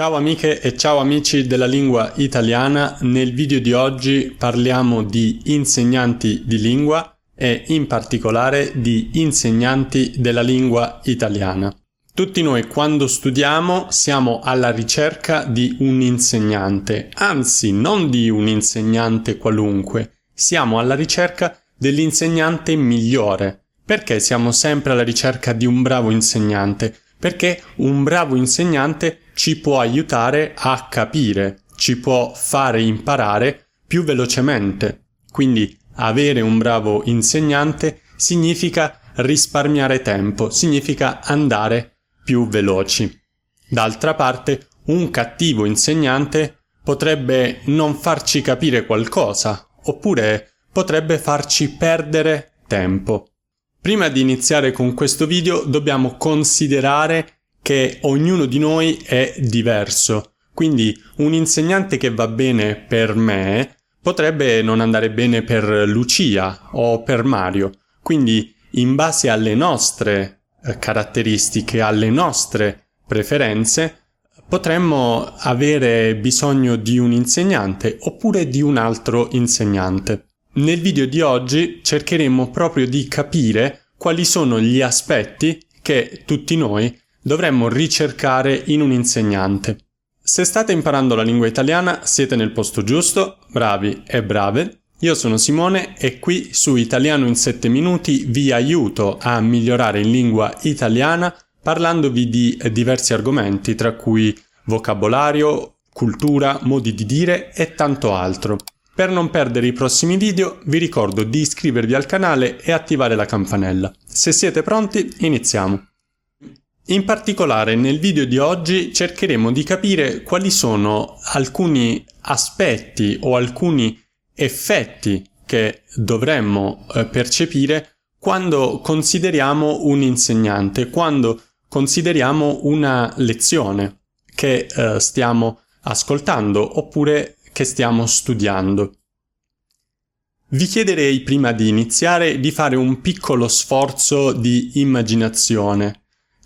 Ciao amiche e ciao amici della lingua italiana, nel video di oggi parliamo di insegnanti di lingua e in particolare di insegnanti della lingua italiana. Tutti noi quando studiamo siamo alla ricerca di un insegnante, anzi non di un insegnante qualunque, siamo alla ricerca dell'insegnante migliore. Perché siamo sempre alla ricerca di un bravo insegnante? Perché un bravo insegnante ci può aiutare a capire, ci può fare imparare più velocemente. Quindi avere un bravo insegnante significa risparmiare tempo, significa andare più veloci. D'altra parte, un cattivo insegnante potrebbe non farci capire qualcosa, oppure potrebbe farci perdere tempo. Prima di iniziare con questo video dobbiamo considerare che ognuno di noi è diverso. Quindi un insegnante che va bene per me potrebbe non andare bene per Lucia o per Mario. Quindi in base alle nostre eh, caratteristiche, alle nostre preferenze, potremmo avere bisogno di un insegnante oppure di un altro insegnante. Nel video di oggi cercheremo proprio di capire quali sono gli aspetti che tutti noi dovremmo ricercare in un insegnante. Se state imparando la lingua italiana siete nel posto giusto, bravi e brave. Io sono Simone e qui su Italiano in 7 minuti vi aiuto a migliorare in lingua italiana parlandovi di diversi argomenti tra cui vocabolario, cultura, modi di dire e tanto altro. Per non perdere i prossimi video vi ricordo di iscrivervi al canale e attivare la campanella. Se siete pronti iniziamo. In particolare nel video di oggi cercheremo di capire quali sono alcuni aspetti o alcuni effetti che dovremmo eh, percepire quando consideriamo un insegnante, quando consideriamo una lezione che eh, stiamo ascoltando oppure che stiamo studiando. Vi chiederei prima di iniziare di fare un piccolo sforzo di immaginazione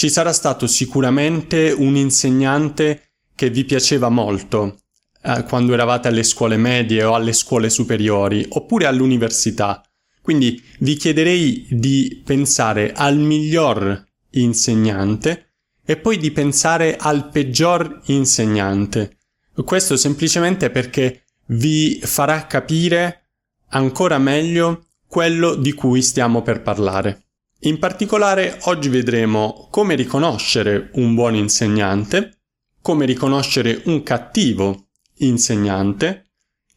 ci sarà stato sicuramente un insegnante che vi piaceva molto eh, quando eravate alle scuole medie o alle scuole superiori oppure all'università. Quindi vi chiederei di pensare al miglior insegnante e poi di pensare al peggior insegnante. Questo semplicemente perché vi farà capire ancora meglio quello di cui stiamo per parlare. In particolare oggi vedremo come riconoscere un buon insegnante, come riconoscere un cattivo insegnante,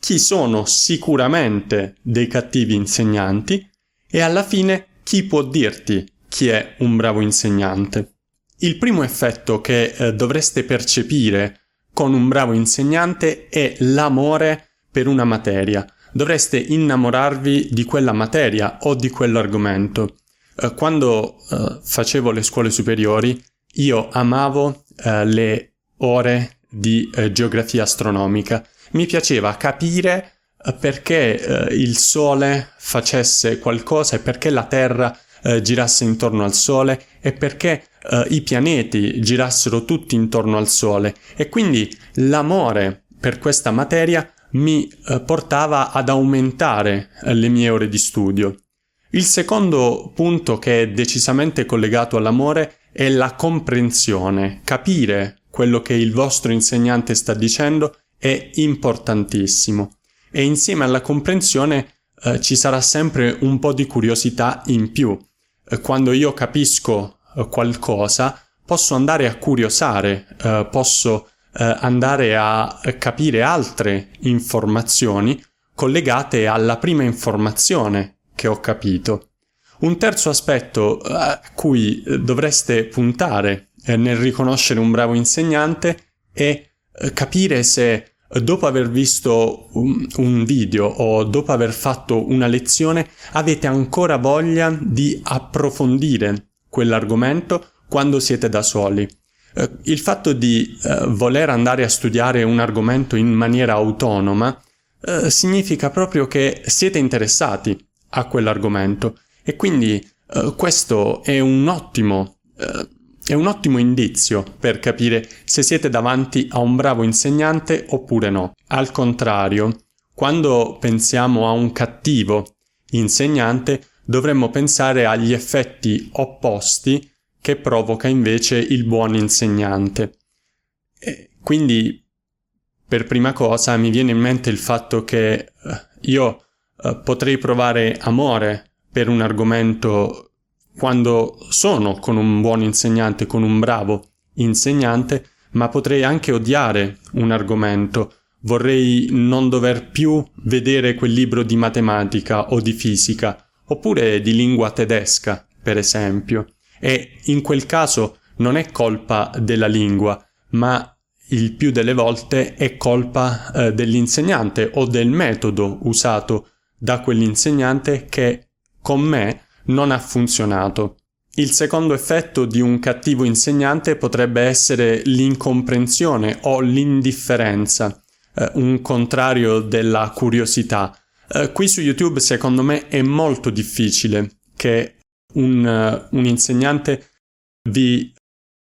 chi sono sicuramente dei cattivi insegnanti e alla fine chi può dirti chi è un bravo insegnante. Il primo effetto che eh, dovreste percepire con un bravo insegnante è l'amore per una materia. Dovreste innamorarvi di quella materia o di quell'argomento. Eh, quando uh, facevo le scuole superiori, io amavo uh, le ore di geografia astronomica. Mi piaceva capire perché il Sole facesse qualcosa e perché la Terra girasse intorno al Sole e perché i pianeti girassero tutti intorno al Sole. E quindi l'amore per questa materia mi portava ad aumentare le mie ore di studio. Il secondo punto che è decisamente collegato all'amore è la comprensione. Capire quello che il vostro insegnante sta dicendo è importantissimo. E insieme alla comprensione eh, ci sarà sempre un po' di curiosità in più. Eh, quando io capisco eh, qualcosa, posso andare a curiosare, eh, posso andare a capire altre informazioni collegate alla prima informazione che ho capito. Un terzo aspetto a cui dovreste puntare eh, nel riconoscere un bravo insegnante è eh, capire se dopo aver visto un, video o dopo aver fatto una lezione avete ancora voglia di approfondire quell'argomento quando siete da soli. Eh, il fatto di eh, voler andare a studiare un argomento in maniera autonoma eh, significa proprio che siete interessati a quell'argomento e quindi eh, questo è un ottimo eh, è un ottimo indizio per capire se siete davanti a un bravo insegnante oppure no. Al contrario, quando pensiamo a un cattivo insegnante, dovremmo pensare agli effetti opposti che provoca invece il buon insegnante. E quindi, per prima cosa, mi viene in mente il fatto che eh, io eh, potrei provare amore per un argomento quando sono con un buon insegnante, con un bravo insegnante, ma potrei anche odiare un argomento. Vorrei non dover più vedere quel libro di matematica o di fisica, oppure di lingua tedesca, per esempio. E in quel caso non è colpa della lingua, ma il più delle volte è colpa eh, dell'insegnante o del metodo usato da quell'insegnante che con me non ha funzionato. Il secondo effetto di un cattivo insegnante potrebbe essere l'incomprensione o l'indifferenza, eh, un contrario della curiosità. Eh, qui su YouTube secondo me è molto difficile che un, uh, un insegnante vi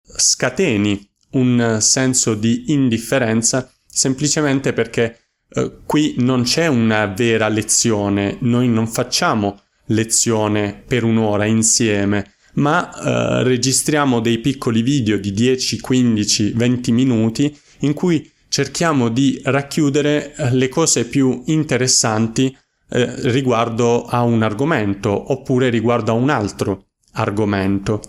scateni un senso di indifferenza semplicemente perché uh, qui non c'è una vera lezione, noi non facciamo lezione per un'ora insieme, ma uh, registriamo dei piccoli video di 10, 15, 20 minuti in cui cerchiamo di racchiudere le cose più interessanti eh, riguardo a un argomento oppure riguardo a un altro argomento.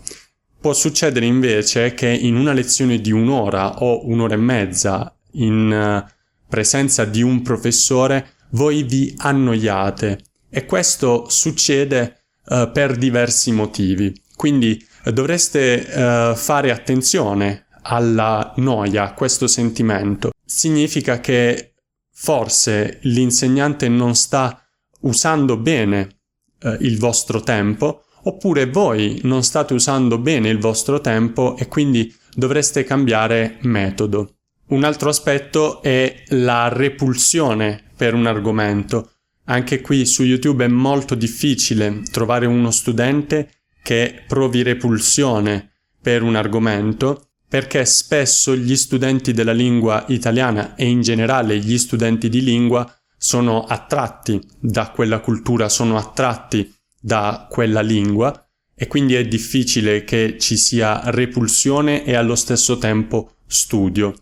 Può succedere invece che in una lezione di un'ora o un'ora e mezza in uh, presenza di un professore voi vi annoiate e questo succede uh, per diversi motivi. Quindi uh, dovreste fare attenzione alla noia, a questo sentimento. Significa che forse l'insegnante non sta usando bene eh, il vostro tempo, oppure voi non state usando bene il vostro tempo e quindi dovreste cambiare metodo. Un altro aspetto è la repulsione per un argomento. Anche qui su YouTube è molto difficile trovare uno studente che provi repulsione per un argomento perché spesso gli studenti della lingua italiana e in generale gli studenti di lingua sono attratti da quella cultura, sono attratti da quella lingua e quindi è difficile che ci sia repulsione e allo stesso tempo studio.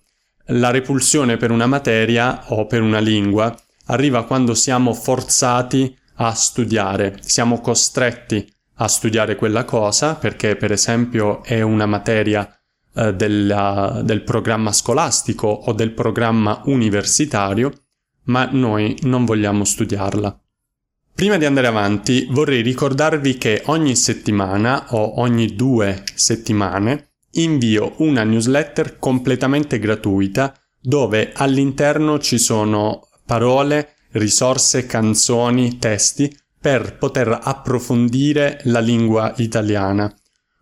La repulsione per una materia o per una lingua arriva quando siamo forzati a studiare, siamo costretti a studiare quella cosa perché per esempio è una materia eh, della, del programma scolastico o del programma universitario ma noi non vogliamo studiarla. Prima di andare avanti vorrei ricordarvi che ogni settimana o ogni due settimane invio una newsletter completamente gratuita dove all'interno ci sono parole, risorse, canzoni, testi per poter approfondire la lingua italiana.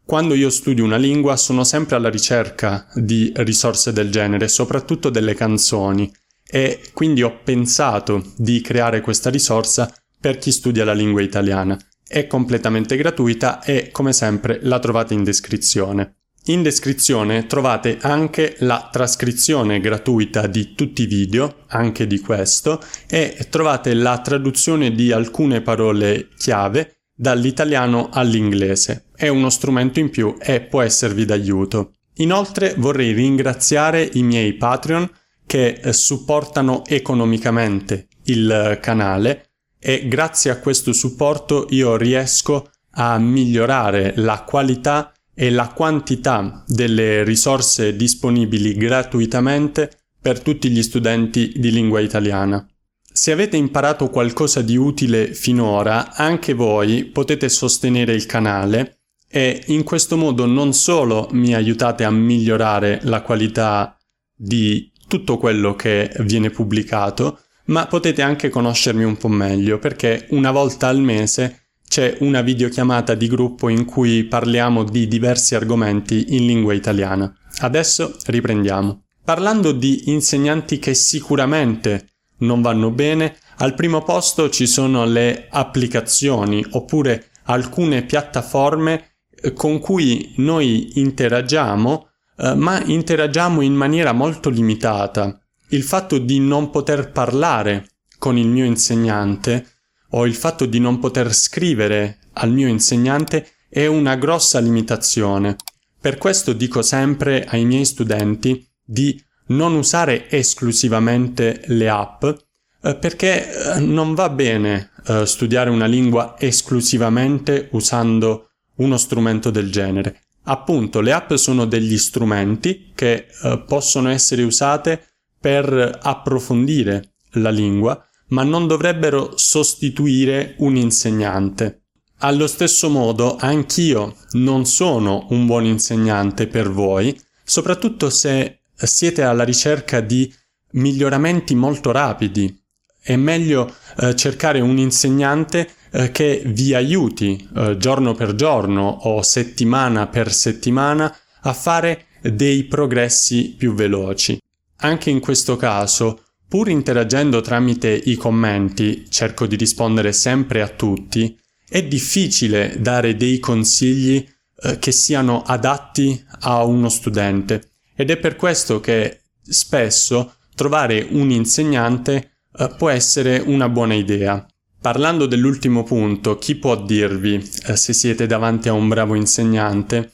Quando io studio una lingua sono sempre alla ricerca di risorse del genere, soprattutto delle canzoni e quindi ho pensato di creare questa risorsa per chi studia la lingua italiana. È completamente gratuita e come sempre la trovate in descrizione. In descrizione trovate anche la trascrizione gratuita di tutti i video, anche di questo, e trovate la traduzione di alcune parole chiave dall'italiano all'inglese. È uno strumento in più e può esservi d'aiuto. Inoltre vorrei ringraziare i miei Patreon che eh, supportano economicamente il eh, canale e grazie a questo supporto io riesco a migliorare la qualità e la quantità delle risorse disponibili gratuitamente per tutti gli studenti di lingua italiana. Se avete imparato qualcosa di utile finora, anche voi potete sostenere il canale e in questo modo non solo mi aiutate a migliorare la qualità di tutto quello che viene pubblicato, ma potete anche conoscermi un po' meglio perché una volta al mese c'è una videochiamata di gruppo in cui parliamo di diversi argomenti in lingua italiana. Adesso riprendiamo. Parlando di insegnanti che sicuramente non vanno bene, al primo posto ci sono le applicazioni oppure alcune piattaforme eh, con cui noi interagiamo, eh, ma interagiamo in maniera molto limitata. Il fatto di non poter parlare con il mio insegnante o il fatto di non poter scrivere al mio insegnante è una grossa limitazione. Per questo dico sempre ai miei studenti di non usare esclusivamente le app eh, perché eh, non va bene eh, studiare una lingua esclusivamente usando uno strumento del genere. Appunto, le app sono degli strumenti che possono essere usate per approfondire la lingua, ma non dovrebbero sostituire un insegnante. Allo stesso modo, anch'io non sono un buon insegnante per voi, soprattutto se siete alla ricerca di miglioramenti molto rapidi. È meglio eh, cercare un insegnante eh, che vi aiuti eh, giorno per giorno o settimana per settimana a fare dei progressi più veloci. Anche in questo caso, pur interagendo tramite i commenti, cerco di rispondere sempre a tutti, è difficile dare dei consigli eh, che siano adatti a uno studente ed è per questo che spesso trovare un insegnante eh, può essere una buona idea. Parlando dell'ultimo punto, chi può dirvi eh, se siete davanti a un bravo insegnante?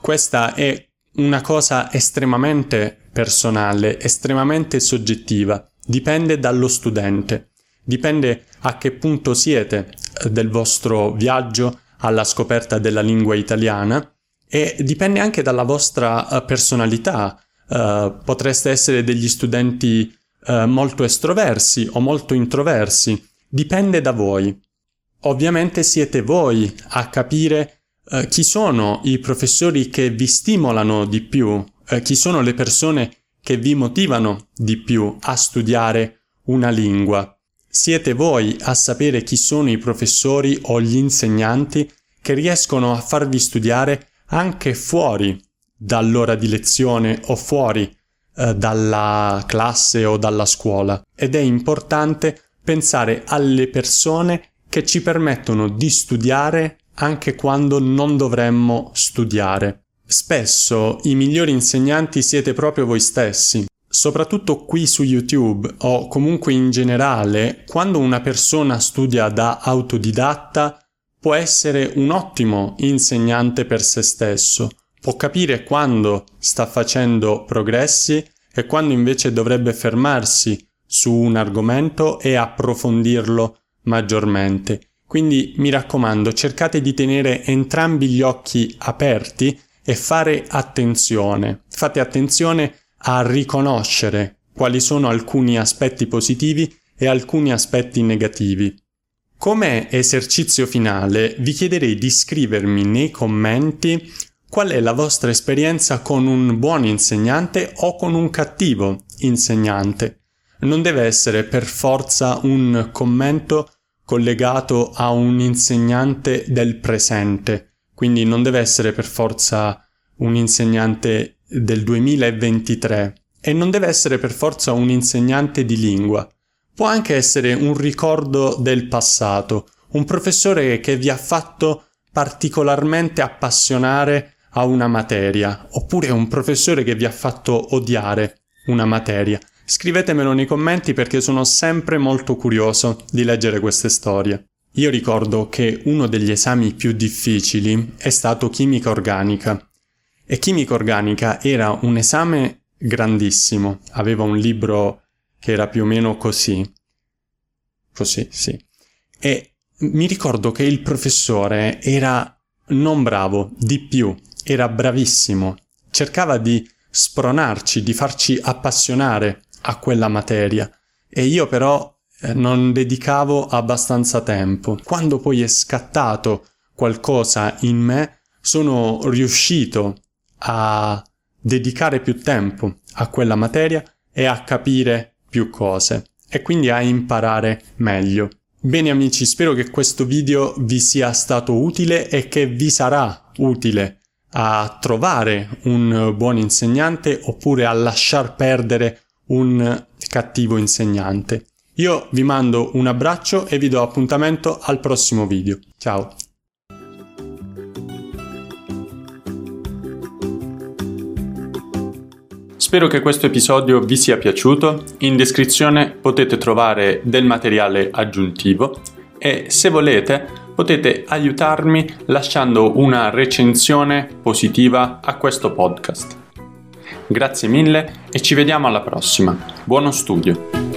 Questa è una cosa estremamente personale, estremamente soggettiva, dipende dallo studente, dipende a che punto siete eh, del vostro viaggio alla scoperta della lingua italiana e dipende anche dalla vostra eh, personalità. Uh, potreste essere degli studenti uh, molto estroversi o molto introversi, dipende da voi. Ovviamente siete voi a capire eh, chi sono i professori che vi stimolano di più, chi sono le persone che vi motivano di più a studiare una lingua. Siete voi a sapere chi sono i professori o gli insegnanti che riescono a farvi studiare anche fuori dall'ora di lezione o fuori eh, dalla classe o dalla scuola. Ed è importante pensare alle persone che ci permettono di studiare anche quando non dovremmo studiare. Spesso i migliori insegnanti siete proprio voi stessi. Soprattutto qui su YouTube o comunque in generale, quando una persona studia da autodidatta, può essere un ottimo insegnante per se stesso. Può capire quando sta facendo progressi e quando invece dovrebbe fermarsi su un argomento e approfondirlo maggiormente. Quindi mi raccomando, cercate di tenere entrambi gli occhi aperti e fare attenzione. Fate attenzione a riconoscere quali sono alcuni aspetti positivi e alcuni aspetti negativi. Come esercizio finale vi chiederei di scrivermi nei commenti qual è la vostra esperienza con un buon insegnante o con un cattivo insegnante. Non deve essere per forza un commento collegato a un insegnante del presente, quindi non deve essere per forza un insegnante del 2023 e non deve essere per forza un insegnante di lingua. Può anche essere un ricordo del passato, un professore che vi ha fatto particolarmente appassionare a una materia, oppure un professore che vi ha fatto odiare una materia. Scrivetemelo nei commenti perché sono sempre molto curioso di leggere queste storie. Io ricordo che uno degli esami più difficili è stato chimica organica. E chimica organica era un esame grandissimo, aveva un libro che era più o meno così. Così, sì. E mi ricordo che il professore era non bravo, di più, era bravissimo. Cercava di spronarci, di farci appassionare a quella materia e io però non dedicavo abbastanza tempo. Quando poi è scattato qualcosa in me, sono riuscito a dedicare più tempo a quella materia e a capire più cose e quindi a imparare meglio. Bene amici, spero che questo video vi sia stato utile e che vi sarà utile a trovare un buon insegnante oppure a lasciar perdere un cattivo insegnante. Io vi mando un abbraccio e vi do appuntamento al prossimo video. Ciao! Spero che questo episodio vi sia piaciuto. In descrizione potete trovare del materiale aggiuntivo e se volete potete aiutarmi lasciando una recensione positiva a questo podcast. Grazie mille e ci vediamo alla prossima. Buono studio!